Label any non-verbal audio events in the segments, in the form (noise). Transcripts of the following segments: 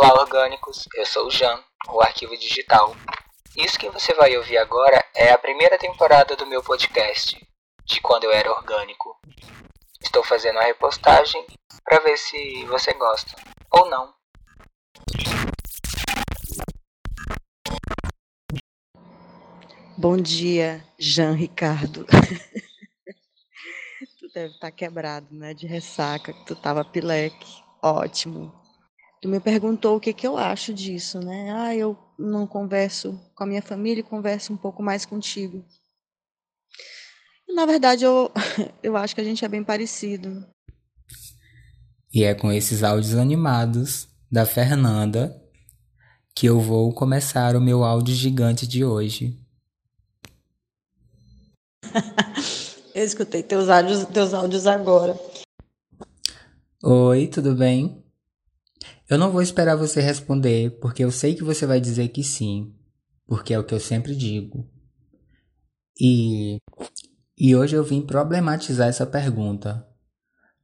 Olá, orgânicos! Eu sou o Jan, o Arquivo Digital. Isso que você vai ouvir agora é a primeira temporada do meu podcast, de quando eu era orgânico. Estou fazendo a repostagem para ver se você gosta ou não. Bom dia, Jean Ricardo. (laughs) tu deve estar tá quebrado, né? De ressaca, que tu tava pileque. Ótimo. Tu me perguntou o que, que eu acho disso, né? Ah, eu não converso com a minha família e converso um pouco mais contigo. Na verdade, eu, (laughs) eu acho que a gente é bem parecido. E é com esses áudios animados da Fernanda que eu vou começar o meu áudio gigante de hoje. (laughs) eu escutei teus áudios, teus áudios agora. Oi, tudo bem? Eu não vou esperar você responder, porque eu sei que você vai dizer que sim, porque é o que eu sempre digo. E e hoje eu vim problematizar essa pergunta.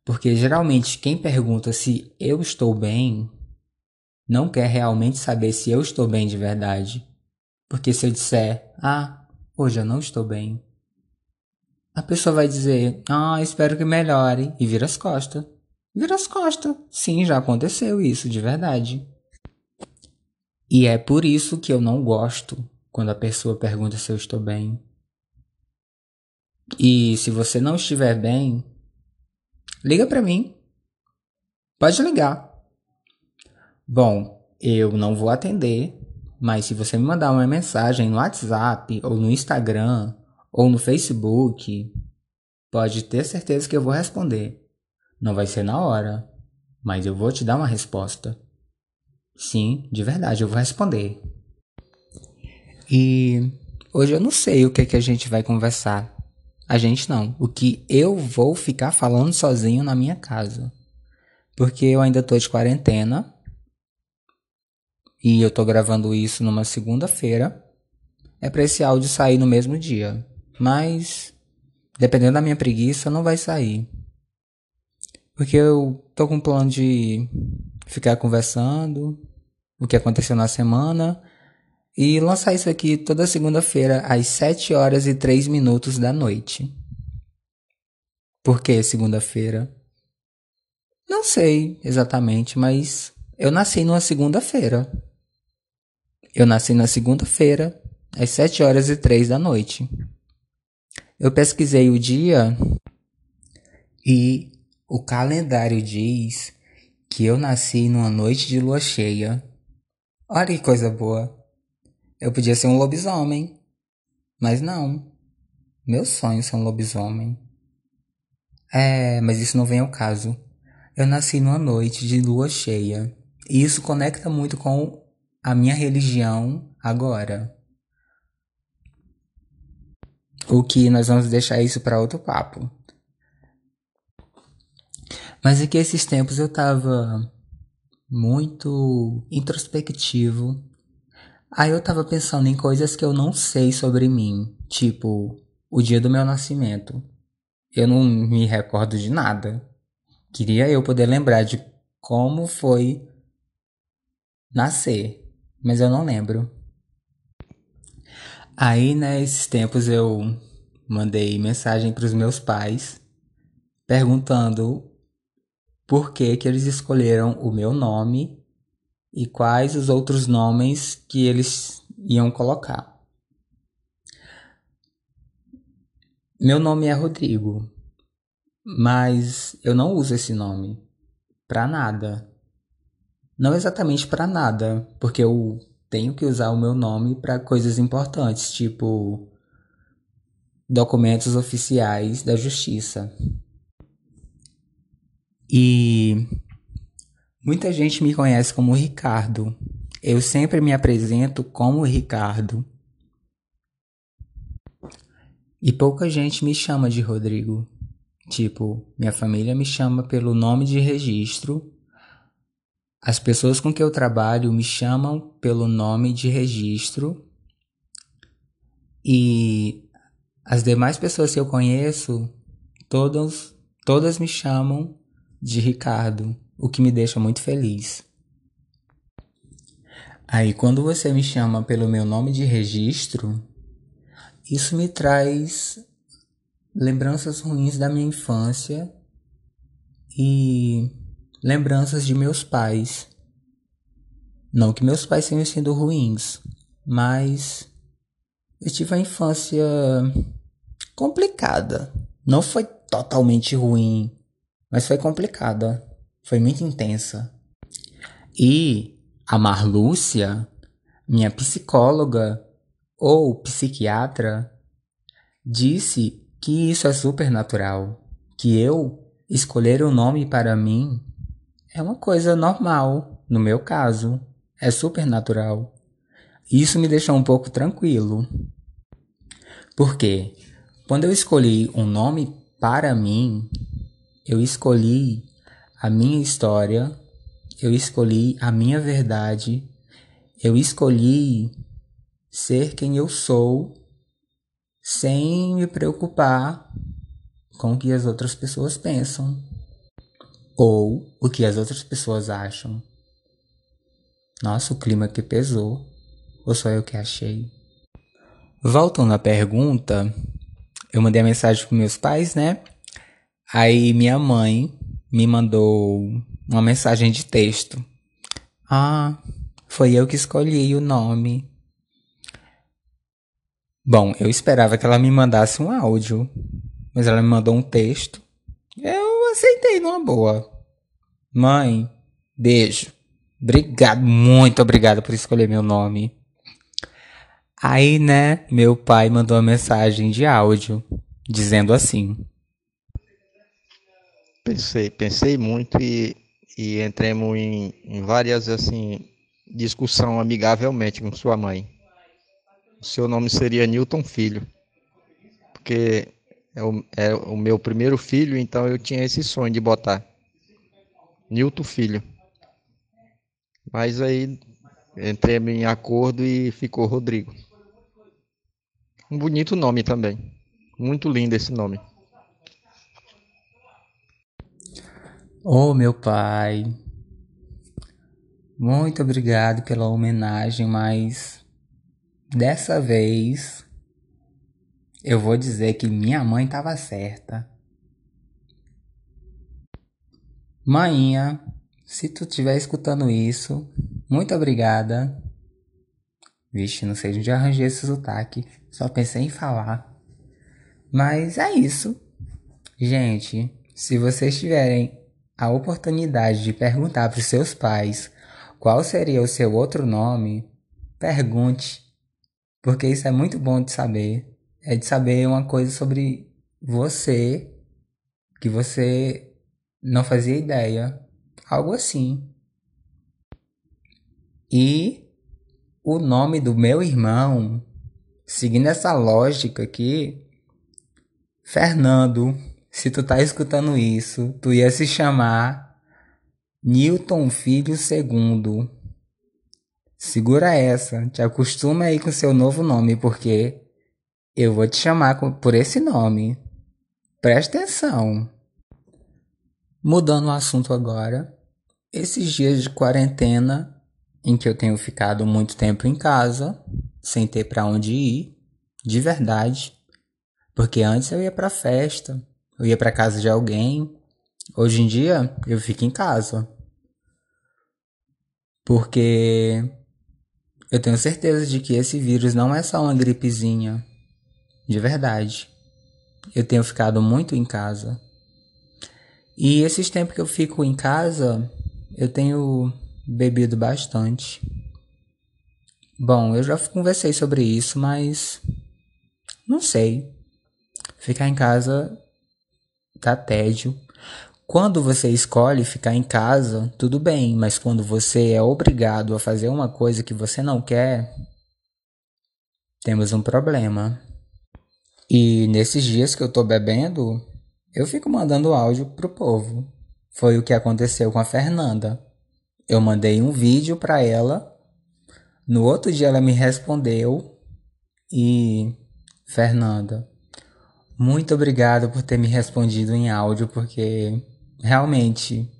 Porque geralmente quem pergunta se eu estou bem não quer realmente saber se eu estou bem de verdade. Porque se eu disser, ah, hoje eu não estou bem, a pessoa vai dizer, ah, espero que melhore, e vira as costas. Vira as costas. Sim, já aconteceu isso, de verdade. E é por isso que eu não gosto quando a pessoa pergunta se eu estou bem. E se você não estiver bem, liga para mim. Pode ligar. Bom, eu não vou atender, mas se você me mandar uma mensagem no WhatsApp ou no Instagram ou no Facebook, pode ter certeza que eu vou responder. Não vai ser na hora, mas eu vou te dar uma resposta. Sim, de verdade, eu vou responder. E hoje eu não sei o que, é que a gente vai conversar. A gente não. O que eu vou ficar falando sozinho na minha casa. Porque eu ainda tô de quarentena. E eu tô gravando isso numa segunda-feira. É para esse áudio sair no mesmo dia. Mas, dependendo da minha preguiça, não vai sair. Porque eu tô com um plano de ficar conversando o que aconteceu na semana e lançar isso aqui toda segunda-feira às 7 horas e 3 minutos da noite. Por que segunda-feira? Não sei exatamente, mas eu nasci numa segunda-feira. Eu nasci na segunda-feira, às 7 horas e 3 da noite. Eu pesquisei o dia e o calendário diz que eu nasci numa noite de lua cheia. Olha que coisa boa. Eu podia ser um lobisomem. Mas não. Meu sonho é ser um lobisomem. É, mas isso não vem ao caso. Eu nasci numa noite de lua cheia. E isso conecta muito com a minha religião agora. O que nós vamos deixar isso para outro papo. Mas é que esses tempos eu tava muito introspectivo Aí eu tava pensando em coisas que eu não sei sobre mim, tipo o dia do meu nascimento. Eu não me recordo de nada. Queria eu poder lembrar de como foi nascer, mas eu não lembro. Aí, nesses tempos, eu mandei mensagem para os meus pais perguntando por que, que eles escolheram o meu nome e quais os outros nomes que eles iam colocar. Meu nome é Rodrigo, mas eu não uso esse nome para nada. Não exatamente para nada, porque eu tenho que usar o meu nome para coisas importantes, tipo documentos oficiais da justiça. E Muita gente me conhece como Ricardo. Eu sempre me apresento como Ricardo. E pouca gente me chama de Rodrigo. Tipo, minha família me chama pelo nome de registro. As pessoas com que eu trabalho me chamam pelo nome de registro. E as demais pessoas que eu conheço, todas, todas me chamam de Ricardo o que me deixa muito feliz. Aí quando você me chama pelo meu nome de registro, isso me traz lembranças ruins da minha infância e lembranças de meus pais. Não que meus pais tenham sido ruins, mas eu tive uma infância complicada. Não foi totalmente ruim, mas foi complicada. Foi muito intensa. E a Marlúcia, minha psicóloga ou psiquiatra, disse que isso é supernatural, que eu escolher um nome para mim é uma coisa normal, no meu caso, é supernatural. Isso me deixou um pouco tranquilo. Porque quando eu escolhi um nome para mim, eu escolhi a minha história, eu escolhi a minha verdade, eu escolhi ser quem eu sou sem me preocupar com o que as outras pessoas pensam ou o que as outras pessoas acham. Nossa, o clima que pesou, ou só eu que achei? Voltando à pergunta, eu mandei a mensagem para meus pais, né? Aí minha mãe me mandou uma mensagem de texto. Ah, foi eu que escolhi o nome. Bom, eu esperava que ela me mandasse um áudio, mas ela me mandou um texto. Eu aceitei numa boa. Mãe, beijo. Obrigado, muito obrigado por escolher meu nome. Aí, né, meu pai mandou uma mensagem de áudio dizendo assim: Pensei, pensei muito e, e entremos em, em várias assim discussão amigavelmente com sua mãe. O seu nome seria Newton Filho, porque é o, é o meu primeiro filho, então eu tinha esse sonho de botar Newton Filho. Mas aí entremos em acordo e ficou Rodrigo. Um bonito nome também. Muito lindo esse nome. Oh, meu pai. Muito obrigado pela homenagem, mas dessa vez eu vou dizer que minha mãe estava certa. Mainha, se tu estiver escutando isso, muito obrigada. Vixe, não sei onde arranjei esse sotaque. Só pensei em falar. Mas é isso. Gente, se vocês tiverem a oportunidade de perguntar para os seus pais qual seria o seu outro nome, pergunte. Porque isso é muito bom de saber. É de saber uma coisa sobre você que você não fazia ideia. Algo assim. E o nome do meu irmão seguindo essa lógica aqui, Fernando, se tu tá escutando isso, tu ia se chamar Newton Filho II. Segura essa, te acostuma aí com seu novo nome, porque eu vou te chamar por esse nome. Presta atenção. Mudando o assunto agora, esses dias de quarentena em que eu tenho ficado muito tempo em casa, sem ter para onde ir, de verdade. Porque antes eu ia para festa, eu ia para casa de alguém. Hoje em dia eu fico em casa. Porque eu tenho certeza de que esse vírus não é só uma gripezinha. De verdade. Eu tenho ficado muito em casa. E esses tempos que eu fico em casa, eu tenho bebido bastante. Bom, eu já conversei sobre isso, mas não sei. Ficar em casa dá tédio. Quando você escolhe ficar em casa, tudo bem, mas quando você é obrigado a fazer uma coisa que você não quer, temos um problema. E nesses dias que eu tô bebendo, eu fico mandando áudio pro povo. Foi o que aconteceu com a Fernanda. Eu mandei um vídeo para ela no outro dia ela me respondeu e Fernanda, muito obrigado por ter me respondido em áudio porque realmente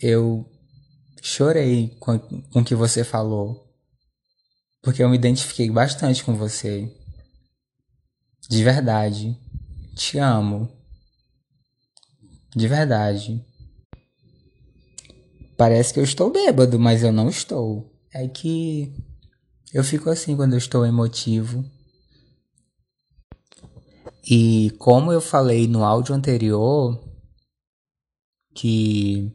eu chorei com, com o que você falou. Porque eu me identifiquei bastante com você. De verdade. Te amo. De verdade. Parece que eu estou bêbado, mas eu não estou. É que eu fico assim quando eu estou emotivo. E como eu falei no áudio anterior, que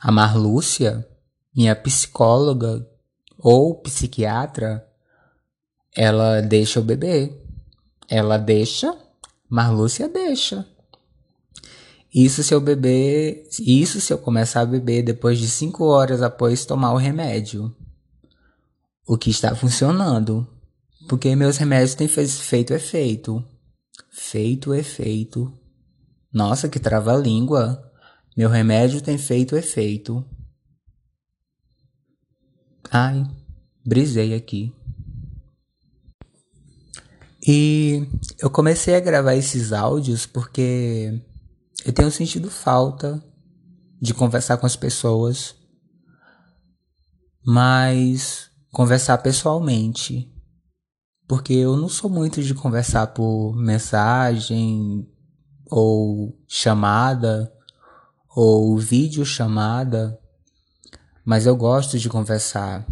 a Marlúcia, minha psicóloga ou psiquiatra, ela deixa eu beber. Ela deixa, Marlúcia deixa. Isso se eu beber, isso se eu começar a beber depois de 5 horas após tomar o remédio. O que está funcionando. Porque meus remédios têm feito efeito. Feito efeito. Nossa, que trava-língua. Meu remédio tem feito efeito. Ai, brisei aqui. E eu comecei a gravar esses áudios porque eu tenho sentido falta de conversar com as pessoas, mas conversar pessoalmente. Porque eu não sou muito de conversar por mensagem ou chamada ou vídeo chamada, mas eu gosto de conversar,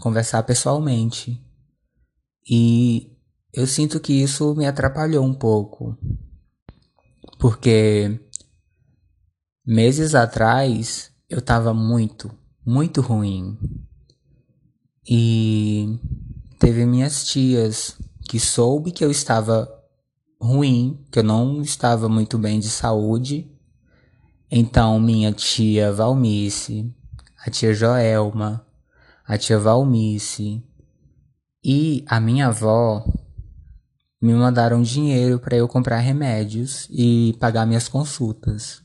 conversar pessoalmente. E eu sinto que isso me atrapalhou um pouco, porque meses atrás eu estava muito, muito ruim. E teve minhas tias que soube que eu estava ruim, que eu não estava muito bem de saúde então, minha tia Valmice, a tia Joelma, a tia Valmice e a minha avó me mandaram dinheiro para eu comprar remédios e pagar minhas consultas.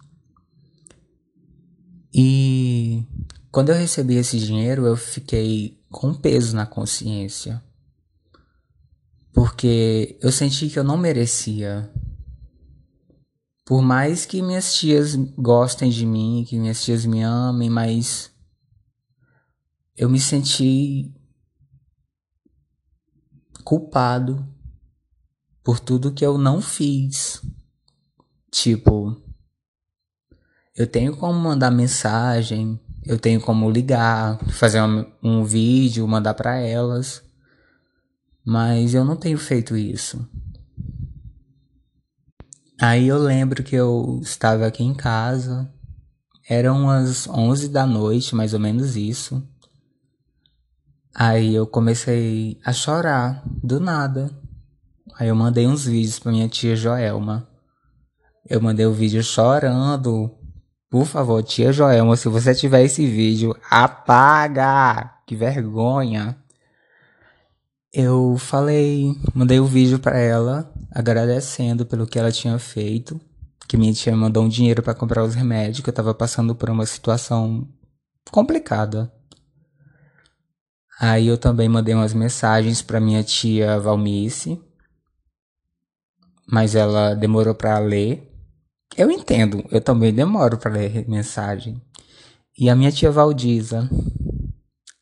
E quando eu recebi esse dinheiro, eu fiquei com peso na consciência. Porque eu senti que eu não merecia por mais que minhas tias gostem de mim, que minhas tias me amem, mas eu me senti culpado por tudo que eu não fiz. Tipo, eu tenho como mandar mensagem, eu tenho como ligar, fazer um, um vídeo, mandar para elas, mas eu não tenho feito isso. Aí eu lembro que eu estava aqui em casa, eram umas 11 da noite, mais ou menos isso. Aí eu comecei a chorar, do nada. Aí eu mandei uns vídeos pra minha tia Joelma. Eu mandei o um vídeo chorando. Por favor, tia Joelma, se você tiver esse vídeo, apaga! Que vergonha! Eu falei, mandei o um vídeo para ela agradecendo pelo que ela tinha feito, que minha tia mandou um dinheiro para comprar os remédios, que eu estava passando por uma situação complicada. Aí eu também mandei umas mensagens para minha tia Valmice, mas ela demorou para ler. Eu entendo, eu também demoro para ler mensagem. E a minha tia Valdiza,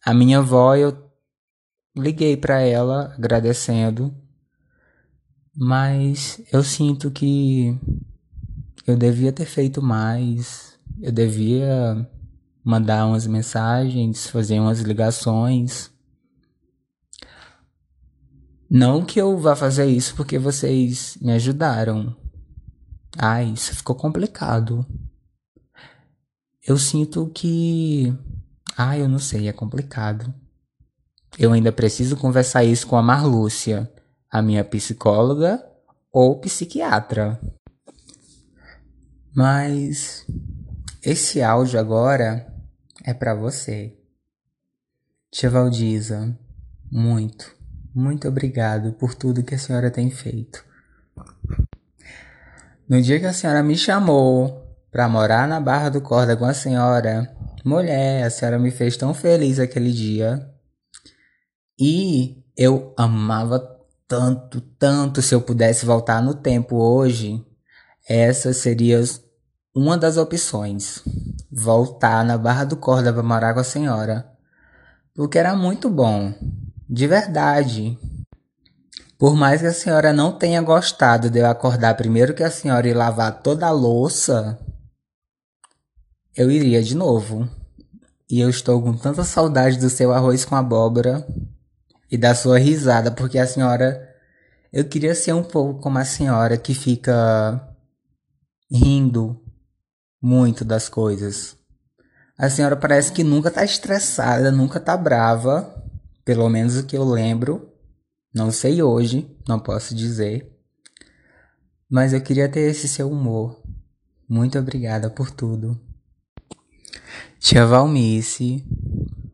a minha avó, eu liguei para ela agradecendo mas eu sinto que eu devia ter feito mais, eu devia mandar umas mensagens, fazer umas ligações. Não que eu vá fazer isso porque vocês me ajudaram. Ai, isso ficou complicado. Eu sinto que. Ai, eu não sei, é complicado. Eu ainda preciso conversar isso com a Marlúcia a minha psicóloga ou psiquiatra. Mas esse áudio agora é para você. Tia Valdiza, muito, muito obrigado por tudo que a senhora tem feito. No dia que a senhora me chamou para morar na Barra do Corda com a senhora, mulher, a senhora me fez tão feliz aquele dia. E eu amava tanto, tanto se eu pudesse voltar no tempo hoje, essa seria uma das opções. voltar na Barra do Corda para morar com a senhora. Porque era muito bom. De verdade. Por mais que a senhora não tenha gostado de eu acordar primeiro que a senhora e lavar toda a louça, eu iria de novo. E eu estou com tanta saudade do seu arroz com abóbora e da sua risada, porque a senhora. Eu queria ser um pouco como a senhora que fica rindo muito das coisas. A senhora parece que nunca tá estressada, nunca tá brava, pelo menos o que eu lembro. Não sei hoje, não posso dizer. Mas eu queria ter esse seu humor. Muito obrigada por tudo. Tia Valmice,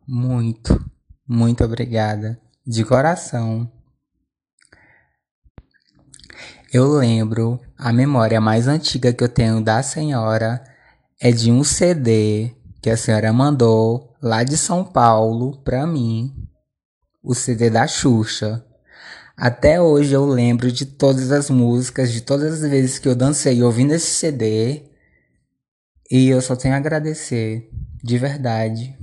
muito, muito obrigada. De coração. Eu lembro, a memória mais antiga que eu tenho da senhora é de um CD que a senhora mandou lá de São Paulo pra mim. O CD da Xuxa. Até hoje eu lembro de todas as músicas, de todas as vezes que eu dancei ouvindo esse CD. E eu só tenho a agradecer, de verdade.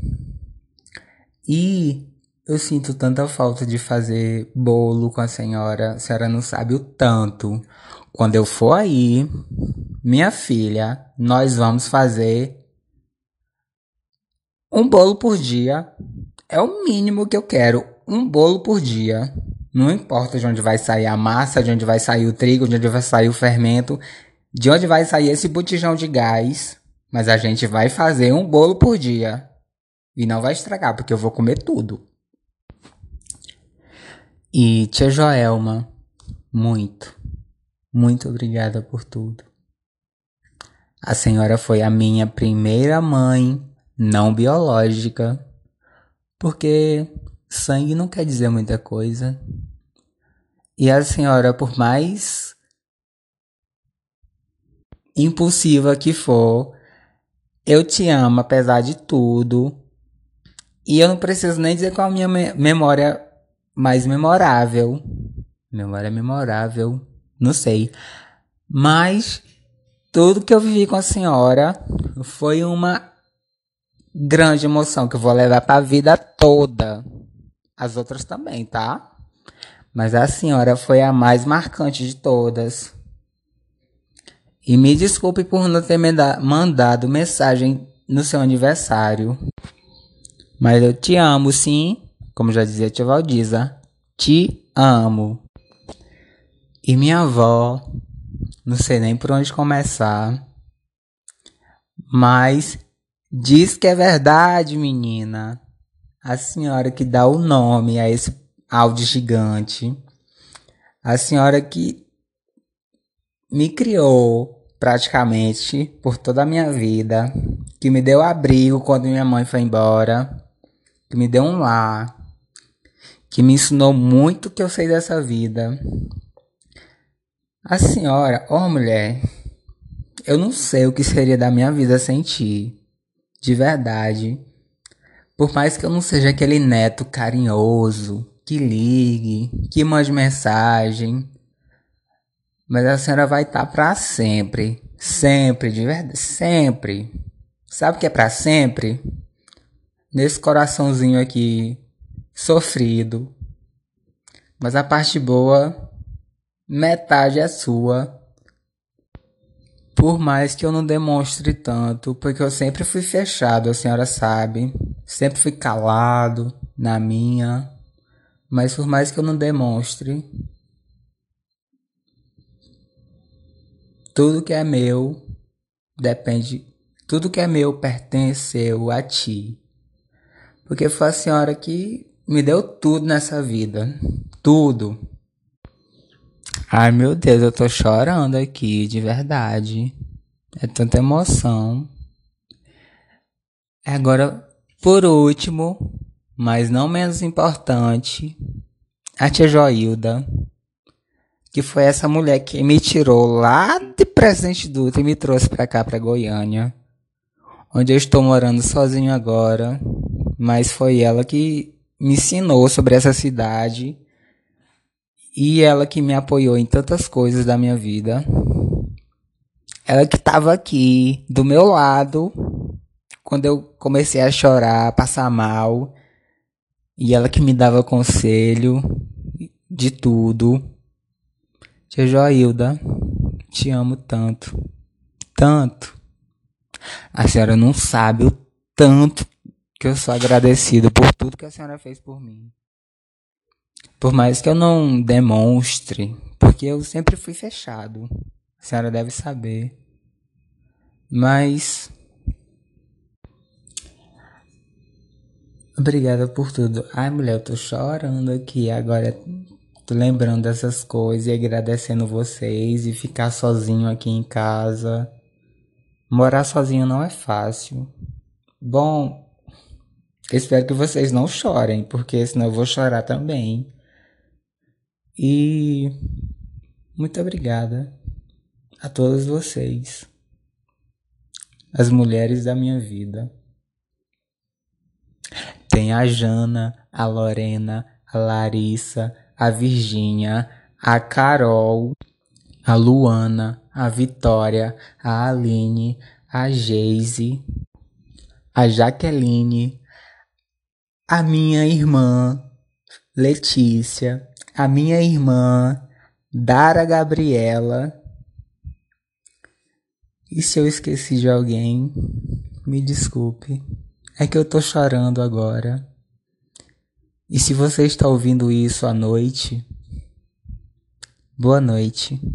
E eu sinto tanta falta de fazer bolo com a senhora. A senhora não sabe o tanto. Quando eu for aí, minha filha, nós vamos fazer um bolo por dia. É o mínimo que eu quero. Um bolo por dia. Não importa de onde vai sair a massa, de onde vai sair o trigo, de onde vai sair o fermento, de onde vai sair esse botijão de gás. Mas a gente vai fazer um bolo por dia. E não vai estragar, porque eu vou comer tudo. E tia Joelma, muito, muito obrigada por tudo. A senhora foi a minha primeira mãe não biológica, porque sangue não quer dizer muita coisa. E a senhora, por mais impulsiva que for, eu te amo apesar de tudo. E eu não preciso nem dizer qual a minha memória mais memorável. Memória memorável, não sei. Mas tudo que eu vivi com a senhora foi uma grande emoção que eu vou levar para a vida toda. As outras também, tá? Mas a senhora foi a mais marcante de todas. E me desculpe por não ter mandado mensagem no seu aniversário. Mas eu te amo, sim. Como já dizia a tia Valdiza. Te amo. E minha avó, não sei nem por onde começar. Mas diz que é verdade, menina. A senhora que dá o nome a esse áudio gigante. A senhora que me criou praticamente por toda a minha vida, que me deu abrigo quando minha mãe foi embora, que me deu um lar, que me ensinou muito que eu sei dessa vida. A senhora, ó oh mulher, eu não sei o que seria da minha vida sem ti, de verdade. Por mais que eu não seja aquele neto carinhoso, que ligue, que mande mensagem, mas a senhora vai estar tá para sempre. Sempre, de verdade. Sempre. Sabe o que é para sempre? Nesse coraçãozinho aqui, sofrido. Mas a parte boa, metade é sua. Por mais que eu não demonstre tanto, porque eu sempre fui fechado, a senhora sabe. Sempre fui calado na minha. Mas por mais que eu não demonstre, Tudo que é meu depende, tudo que é meu pertenceu a ti. Porque foi a senhora que me deu tudo nessa vida. Tudo. Ai meu Deus, eu tô chorando aqui, de verdade. É tanta emoção. Agora, por último, mas não menos importante, a tia Joilda que foi essa mulher que me tirou lá de Presidente Dutra e me trouxe para cá, para Goiânia, onde eu estou morando sozinho agora, mas foi ela que me ensinou sobre essa cidade e ela que me apoiou em tantas coisas da minha vida. Ela que estava aqui do meu lado quando eu comecei a chorar, passar mal, e ela que me dava conselho de tudo. Tia Joilda, te amo tanto, tanto. A senhora não sabe o tanto que eu sou agradecido por tudo que a senhora fez por mim. Por mais que eu não demonstre, porque eu sempre fui fechado. A senhora deve saber. Mas. Obrigada por tudo. Ai, mulher, eu tô chorando aqui agora. Tô lembrando dessas coisas e agradecendo vocês e ficar sozinho aqui em casa. Morar sozinho não é fácil. Bom, espero que vocês não chorem, porque senão eu vou chorar também. E muito obrigada a todos vocês, as mulheres da minha vida. Tem a Jana, a Lorena, a Larissa, a Virgínia, a Carol, a Luana, a Vitória, a Aline, a Geise, a Jaqueline, a minha irmã Letícia, a minha irmã Dara Gabriela. E se eu esqueci de alguém, me desculpe. É que eu tô chorando agora. E se você está ouvindo isso à noite, boa noite.